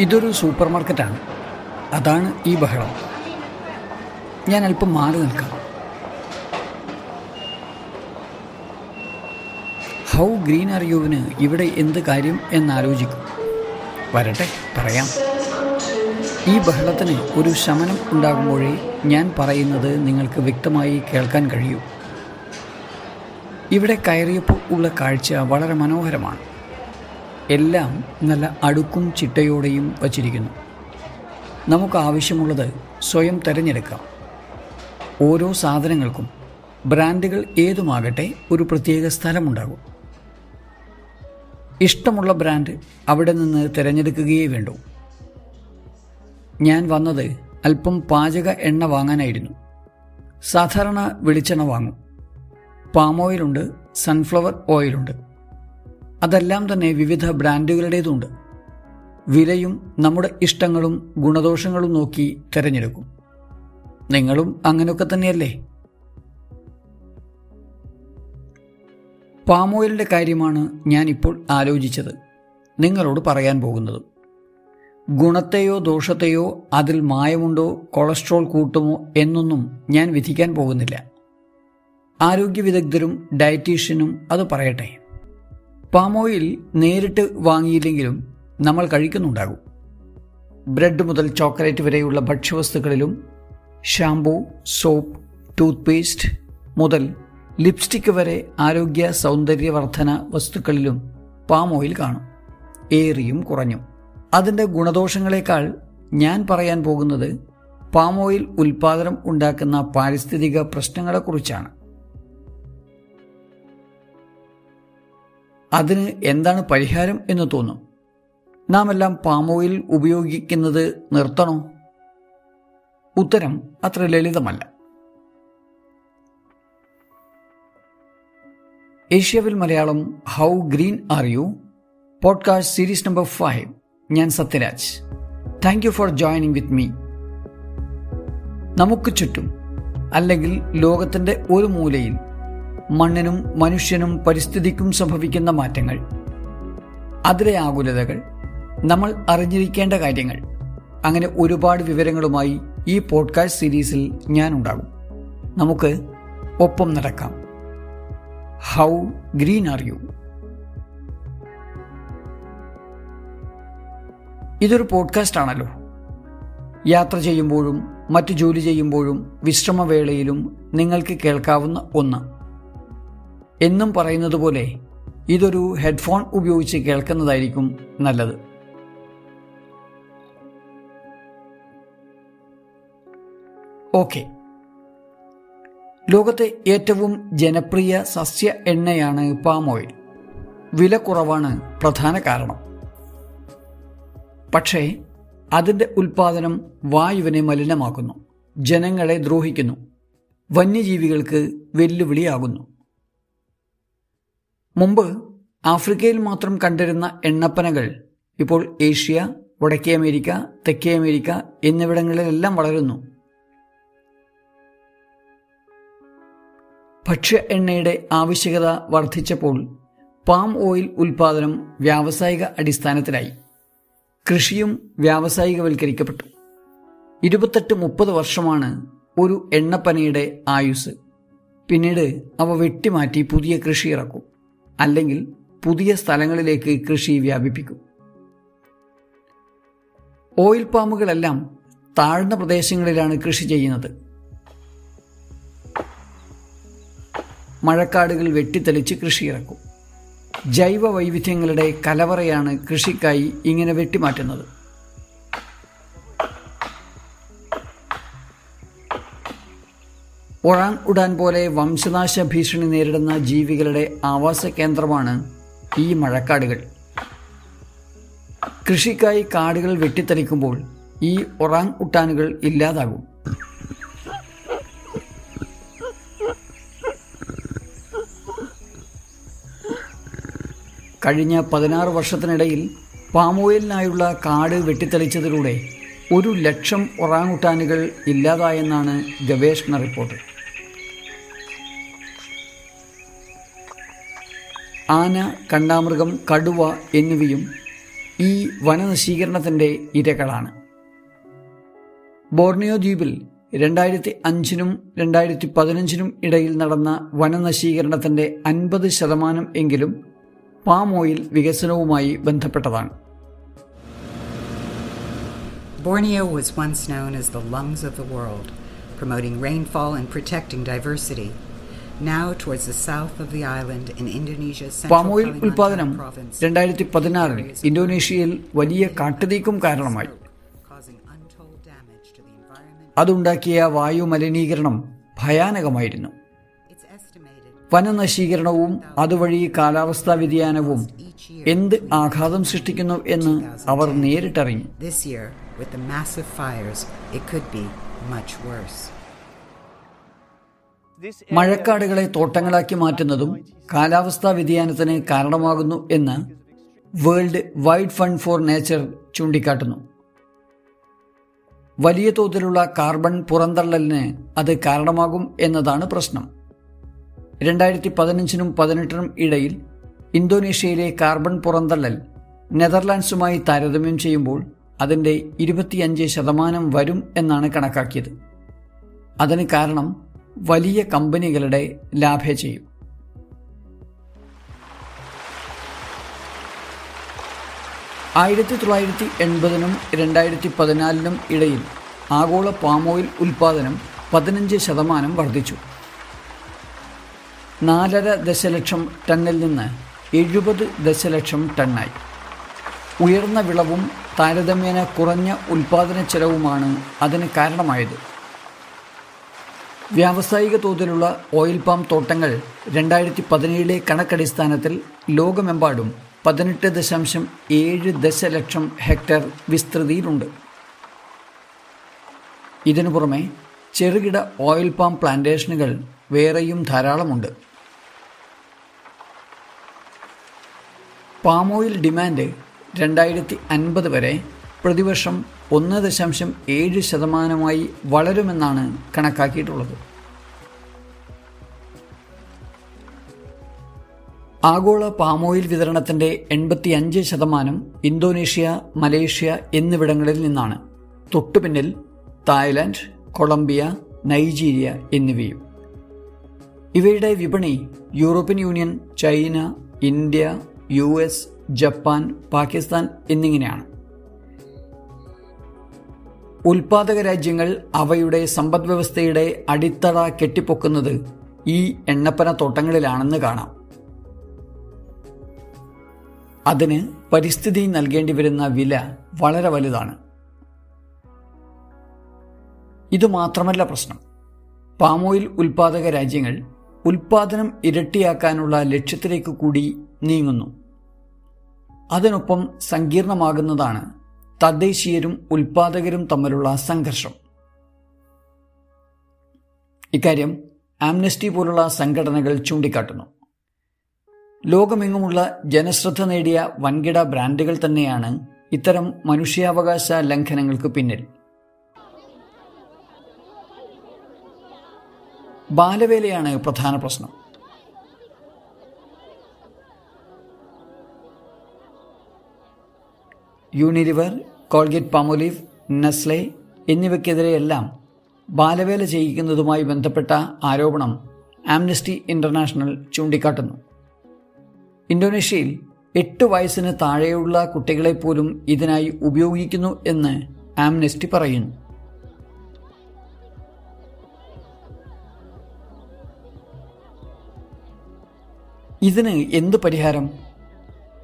ഇതൊരു സൂപ്പർ മാർക്കറ്റാണ് അതാണ് ഈ ബഹളം. ഞാൻ അല്പം മാറി നിൽക്കാം. ഹൗ ഗ്രീൻ ആർ യുവിന് ഇവിടെ എന്ത് കാര്യം എന്നാലോചിക്കും. വരട്ടെ പറയാം. ഈ ബഹളത്തിന് ഒരു ശമനം ഉണ്ടാകുമ്പോഴേ ഞാൻ പറയുന്നത് നിങ്ങൾക്ക് വ്യക്തമായി കേൾക്കാൻ കഴിയൂ. ഇവിടെ കയറിയപ്പോൾ ഉള്ള കാഴ്ച വളരെ മനോഹരമാണ്. എല്ലാം നല്ല അടുക്കും ചിട്ടയോടെയും വച്ചിരിക്കുന്നു. നമുക്ക് ആവശ്യമുള്ളത് സ്വയം തിരഞ്ഞെടുക്കാം. ഓരോ സാധനങ്ങൾക്കും ബ്രാൻഡുകൾ ഏതുമാകട്ടെ ഒരു പ്രത്യേക സ്ഥലമുണ്ടാകും. ഇഷ്ടമുള്ള ബ്രാൻഡ് അവിടെ നിന്ന് തിരഞ്ഞെടുക്കുകയേ വേണ്ടൂ. ഞാൻ വന്നത് അല്പം പാചക എണ്ണ വാങ്ങാനായിരുന്നു. സാധാരണ വെളിച്ചെണ്ണ വാങ്ങും. പാം ഓയിലുണ്ട് സൺഫ്ലവർ ഓയിലുണ്ട്. അതെല്ലാം തന്നെ വിവിധ ബ്രാൻഡുകളുടേതുണ്ട്. വിലയും നമ്മുടെ ഇഷ്ടങ്ങളും ഗുണദോഷങ്ങളും നോക്കി തിരഞ്ഞെടുക്കും. നിങ്ങളും അങ്ങനെയൊക്കെ തന്നെയല്ലേ? പാം ഓയിലിന്റെ കാര്യമാണ് ഞാനിപ്പോൾ ആലോചിച്ചത്. നിങ്ങളോട് പറയാൻ പോകുന്നത്. ഗുണത്തെയോ ദോഷത്തെയോ അതിൽ മായമുണ്ടോ കൊളസ്ട്രോൾ കൂട്ടുമോ എന്നൊന്നും ഞാൻ വിധിക്കാൻ പോകുന്നില്ല. ആരോഗ്യ വിദഗ്ധരും ഡയറ്റീഷ്യനും അത് പറയട്ടെ. പാം ഓയിൽ നേരിട്ട് വാങ്ങിയില്ലെങ്കിലും നമ്മൾ കഴിക്കുന്നുണ്ടാകും. ബ്രെഡ് മുതൽ ചോക്ലേറ്റ് വരെയുള്ള ഭക്ഷ്യവസ്തുക്കളിലും ഷാംപൂ സോപ്പ് ടൂത്ത് പേസ്റ്റ് മുതൽ ലിപ്സ്റ്റിക് വരെ ആരോഗ്യ സൗന്ദര്യവർദ്ധന വസ്തുക്കളിലും പാം ഓയിൽ കാണും. ഏറിയും കുറഞ്ഞും. അതിന്റെ ഗുണദോഷങ്ങളെക്കാൾ ഞാൻ പറയാൻ പോകുന്നത് പാം ഓയിൽ ഉൽപാദനം ഉണ്ടാക്കുന്ന പാരിസ്ഥിതിക പ്രശ്നങ്ങളെക്കുറിച്ചാണ്. അതിന് എന്താണ് പരിഹാരം എന്ന് തോന്നും? നാം എല്ലാം പാം ഓയിൽ ഉപയോഗിക്കുന്നത് നിർത്തണോ? ഉത്തരം അത്ര ലളിതമല്ല. ഏഷ്യവിൽ Malayalam how green are you podcast series number five ഞാൻ Sathyaraj. Thank you for joining with me നമുക്ക് ചുറ്റും അല്ലെങ്കിൽ ലോകത്തിന്റെ ഒരു മൂലയിൽ മണ്ണിനും മനുഷ്യനും പരിസ്ഥിതിക്കും സംഭവിക്കുന്ന മാറ്റങ്ങൾ. അതിലെ ആകുലതകൾ നമ്മൾ അറിഞ്ഞിരിക്കേണ്ട കാര്യങ്ങൾ. അങ്ങനെ ഒരുപാട് വിവരങ്ങളുമായി ഈ പോഡ്കാസ്റ്റ് സീരീസിൽ ഞാൻ ഉണ്ടാകും. നമുക്ക് ഒപ്പം നടക്കാം. ഹൗ ഗ്രീൻ ആർ യു ഇതൊരു പോഡ്കാസ്റ്റ് ആണല്ലോ. യാത്ര ചെയ്യുമ്പോഴും മറ്റു ജോലി ചെയ്യുമ്പോഴും വിശ്രമവേളയിലും നിങ്ങൾക്ക് കേൾക്കാവുന്ന ഒന്ന്. എന്നും പറയുന്നത് പോലെ ഇതൊരു ഹെഡ്ഫോൺ ഉപയോഗിച്ച് കേൾക്കുന്നതായിരിക്കും നല്ലത്. ഓക്കെ. ലോകത്തെ ഏറ്റവും ജനപ്രിയ സസ്യ എണ്ണയാണ് പാം ഓയിൽ. വില കുറവാണ് പ്രധാന കാരണം. പക്ഷേ അതിന്റെ ഉൽപാദനം വായുവിനെ മലിനമാക്കുന്നു ജനങ്ങളെ ദ്രോഹിക്കുന്നു വന്യജീവികൾക്ക് വെല്ലുവിളിയാകുന്നു. മുമ്പ് ആഫ്രിക്കയിൽ മാത്രം കണ്ടിരുന്ന എണ്ണപ്പനകൾ ഇപ്പോൾ ഏഷ്യ വടക്കേ അമേരിക്ക തെക്കേ അമേരിക്ക എന്നിവിടങ്ങളിലെല്ലാം വളരുന്നു. ഭക്ഷ്യ എണ്ണയുടെ ആവശ്യകത വർദ്ധിച്ചപ്പോൾ പാം ഓയിൽ ഉൽപാദനം വ്യാവസായിക അടിസ്ഥാനത്തിലായി. കൃഷിയും വ്യാവസായികവൽക്കരിക്കപ്പെട്ടു. ഇരുപത്തെട്ട് മുപ്പത് വർഷമാണ് ഒരു എണ്ണപ്പനയുടെ ആയുസ് പിന്നീട് അവ വെട്ടിമാറ്റി പുതിയ കൃഷി ഇറക്കും അല്ലെങ്കിൽ പുതിയ സ്ഥലങ്ങളിലേക്ക് കൃഷി വ്യാപിപ്പിക്കും. ഓയിൽ പാമ്പുകളെല്ലാം താഴ്ന്ന പ്രദേശങ്ങളിലാണ് കൃഷി ചെയ്യുന്നത്. മഴക്കാടുകൾ വെട്ടിത്തെളിച്ച് കൃഷി ഇറക്കും ജൈവ വൈവിധ്യങ്ങളുടെ കലവറയാണ് കൃഷിക്കായി ഇങ്ങനെ വെട്ടിമാറ്റുന്നത്. ഒറാങ് ഉഡാൻ പോലെ വംശനാശ ഭീഷണി നേരിടുന്ന ജീവികളുടെ ആവാസ കേന്ദ്രമാണ് ഈ മഴക്കാടുകൾ. കൃഷിക്കായി കാടുകൾ വെട്ടിത്തെളിക്കുമ്പോൾ ഈ ഒറാങ് ഉട്ടാനുകൾ ഇല്ലാതാകും. കഴിഞ്ഞ പതിനാറ് വർഷത്തിനിടയിൽ പാമോയിലിനായുള്ള കാട് വെട്ടിത്തെളിച്ചതിലൂടെ ഒരു ലക്ഷം ഒറാങ്ങുട്ടാനുകൾ ഇല്ലാതായെന്നാണ് ഗവേഷണ റിപ്പോർട്ട്. ആന കണ്ടാമൃഗം കടുവ എന്നിവയും ഈ വനനശീകരണത്തിന്റെ ഇരകളാണ് ബോർണിയോ ദ്വീപിൽ രണ്ടായിരത്തി അഞ്ചിനും രണ്ടായിരത്തി പതിനഞ്ചിനും ഇടയിൽ നടന്ന വനനശീകരണത്തിന്റെ അൻപത് ശതമാനം എങ്കിലും പാം ഓയിൽ വികസനവുമായി ബന്ധപ്പെട്ടതാണ് Borneo was once known as the lungs of the world, promoting rainfall and protecting diversity. Palm oil ഉൽപാദനം രണ്ടായിരത്തി പതിനാറിൽ ഇന്തോനേഷ്യയിൽ വലിയ കാട്ടുതീക്കും കാരണമായി. അതുണ്ടാക്കിയ വായു മലിനീകരണം ഭയാനകമായിരുന്നു. വനനശീകരണവും അതുവഴി കാലാവസ്ഥാ വ്യതിയാനവും എന്ത് ആഘാതം സൃഷ്ടിക്കുന്നു എന്ന് അവർ നേരിട്ടറിഞ്ഞു. മഴക്കാടുകളെ തോട്ടങ്ങളാക്കി മാറ്റുന്നതും കാലാവസ്ഥാ വ്യതിയാനത്തിന് കാരണമാകുന്നു എന്ന് World Wide Fund for Nature ചൂണ്ടിക്കാട്ടുന്നു. വലിയ തോതിലുള്ള കാർബൺ പുറന്തള്ളലിന് അത് കാരണമാകും എന്നതാണ് പ്രശ്നം. രണ്ടായിരത്തി പതിനഞ്ചിനും പതിനെട്ടിനും ഇടയിൽ ഇന്തോനേഷ്യയിലെ കാർബൺ പുറന്തള്ളൽ നെതർലാൻഡ്സുമായി താരതമ്യം ചെയ്യുമ്പോൾ അതിന്റെ ഇരുപത്തിയഞ്ച് ശതമാനം വരും എന്നാണ് കണക്കാക്കിയത്. അതിന് കാരണം വലിയ കമ്പനികളുടെ ലാഭേച്ഛയും ആയിരത്തി തൊള്ളായിരത്തി എൺപതിനും രണ്ടായിരത്തി പതിനാലിനും ഇടയിൽ ആഗോള പാം ഓയിൽ ഉൽപ്പാദനം പതിനഞ്ച് ശതമാനം വർദ്ധിച്ചു. നാലര ദശലക്ഷം ടണ്ണിൽ നിന്ന് എഴുപത് ദശലക്ഷം ടണ്ണായി. ഉയർന്ന വിളവും താരതമ്യേന കുറഞ്ഞ ഉൽപ്പാദന ചെലവുമാണ് അതിന് കാരണമായത്. വ്യാവസായിക തോതിലുള്ള ഓയിൽ പാം തോട്ടങ്ങൾ രണ്ടായിരത്തി പതിനേഴിലെ കണക്കടിസ്ഥാനത്തിൽ ലോകമെമ്പാടും പതിനെട്ട് ദശാംശം ഏഴ് ദശലക്ഷം ഹെക്ടർ വിസ്തൃതിയിലുണ്ട്. ഇതിനു പുറമെ ചെറുകിട ഓയിൽ പാം പ്ലാന്റേഷനുകൾ വേറെയും ധാരാളമുണ്ട്. പാം ഓയിൽ ഡിമാൻഡ് രണ്ടായിരത്തി അൻപത് വരെ പ്രതിവർഷം ഒന്ന് ദശാംശം ഏഴ് ശതമാനമായി വളരുമെന്നാണ് കണക്കാക്കിയിട്ടുള്ളത്. ആഗോള പാമോയിൽ വിതരണത്തിന്റെ എൺപത്തി അഞ്ച് ശതമാനം ഇന്തോനേഷ്യ മലേഷ്യ എന്നിവിടങ്ങളിൽ നിന്നാണ്. തൊട്ടുപിന്നിൽ തായ്ലാന്റ് കൊളംബിയ നൈജീരിയ എന്നിവയും. ഇവയുടെ വിപണി യൂറോപ്യൻ യൂണിയൻ ചൈന ഇന്ത്യ യു ജപ്പാൻ പാകിസ്ഥാൻ എന്നിങ്ങനെയാണ്. ഉൽപാദക രാജ്യങ്ങൾ അവയുടെ സമ്പദ്വ്യവസ്ഥയുടെ അടിത്തറ കെട്ടിപ്പൊക്കുന്നത് ഈ എണ്ണപ്പന തോട്ടങ്ങളിലാണെന്ന് കാണാം. അതിന് പരിസ്ഥിതി നൽകേണ്ടി വരുന്ന വില വളരെ വലുതാണ്. ഇതുമാത്രമല്ല പ്രശ്നം. പാമോയിൽ ഉൽപാദക രാജ്യങ്ങൾ ഉൽപാദനം ഇരട്ടിയാക്കാനുള്ള ലക്ഷ്യത്തിലേക്ക് കൂടി നീങ്ങുന്നു. അതിനൊപ്പം സങ്കീർണമാകുന്നതാണ് തദ്ദേശീയരും ഉൽപാദകരും തമ്മിലുള്ള സംഘർഷം. ഇക്കാര്യം ആംനസ്റ്റി പോലുള്ള സംഘടനകൾ ചൂണ്ടിക്കാട്ടുന്നു. ലോകമെങ്ങുമുള്ള ജനശ്രദ്ധ നേടിയ വൻകിട ബ്രാൻഡുകൾ തന്നെയാണ് ഇത്തരം മനുഷ്യാവകാശ ലംഘനങ്ങൾക്ക് പിന്നിൽ. ബാലവേലയാണ് പ്രധാന പ്രശ്നം. യൂണിലിവർ കോൾഗേറ്റ് പാമോലീവ് നെസ്ലെ എന്നിവയ്ക്കെതിരെയെല്ലാം ബാലവേല ചെയ്യിക്കുന്നതുമായി ബന്ധപ്പെട്ട ആരോപണം ആംനസ്റ്റി ഇന്റർനാഷണൽ ചൂണ്ടിക്കാട്ടുന്നു. ഇന്തോനേഷ്യയിൽ എട്ട് വയസ്സിന് താഴെയുള്ള കുട്ടികളെപ്പോലും ഇതിനായി ഉപയോഗിക്കുന്നു എന്ന് ആംനസ്റ്റി പറയുന്നു. ഇതിന് എന്ത് പരിഹാരം?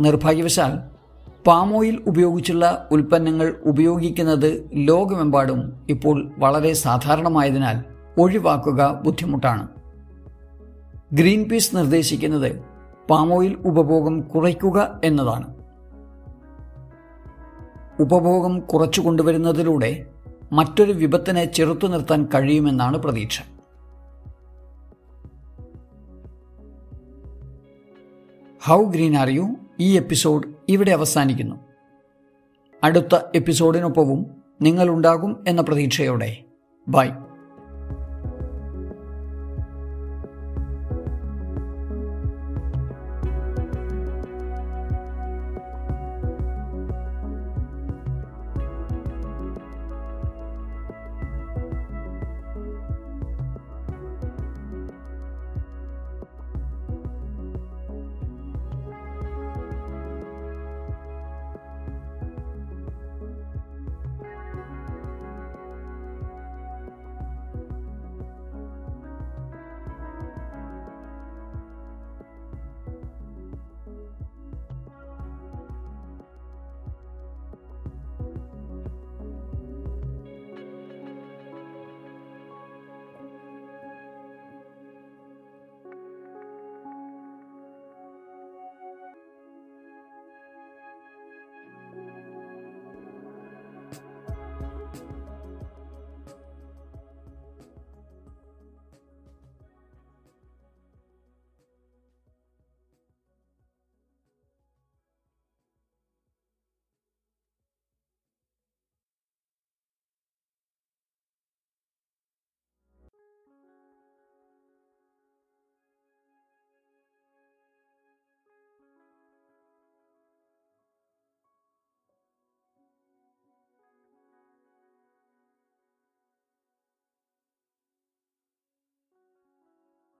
നിർഭാഗ്യവശാൽ പാം ഓയിൽ ഉപയോഗിച്ചുള്ള ഉൽപ്പന്നങ്ങൾ ഉപയോഗിക്കുന്നത് ലോകമെമ്പാടും ഇപ്പോൾ വളരെ സാധാരണമായതിനാൽ ഒഴിവാക്കുക ബുദ്ധിമുട്ടാണ്. ഗ്രീൻ പീസ് നിർദ്ദേശിക്കുന്നത് പാം ഓയിൽ ഉപഭോഗം കുറയ്ക്കുക എന്നതാണ്. ഉപഭോഗം കുറച്ചു കൊണ്ടുവരുന്നതിലൂടെ മറ്റൊരു വിപത്തിനെ ചെറുത്തു നിർത്താൻ കഴിയുമെന്നാണ് പ്രതീക്ഷ. How green are you? ഈ എപ്പിസോഡ് ഇവിടെ അവസാനിക്കുന്നു. അടുത്ത എപ്പിസോഡിനൊപ്പവും നിങ്ങളുണ്ടാകും എന്ന പ്രതീക്ഷയോടെ. ബൈ.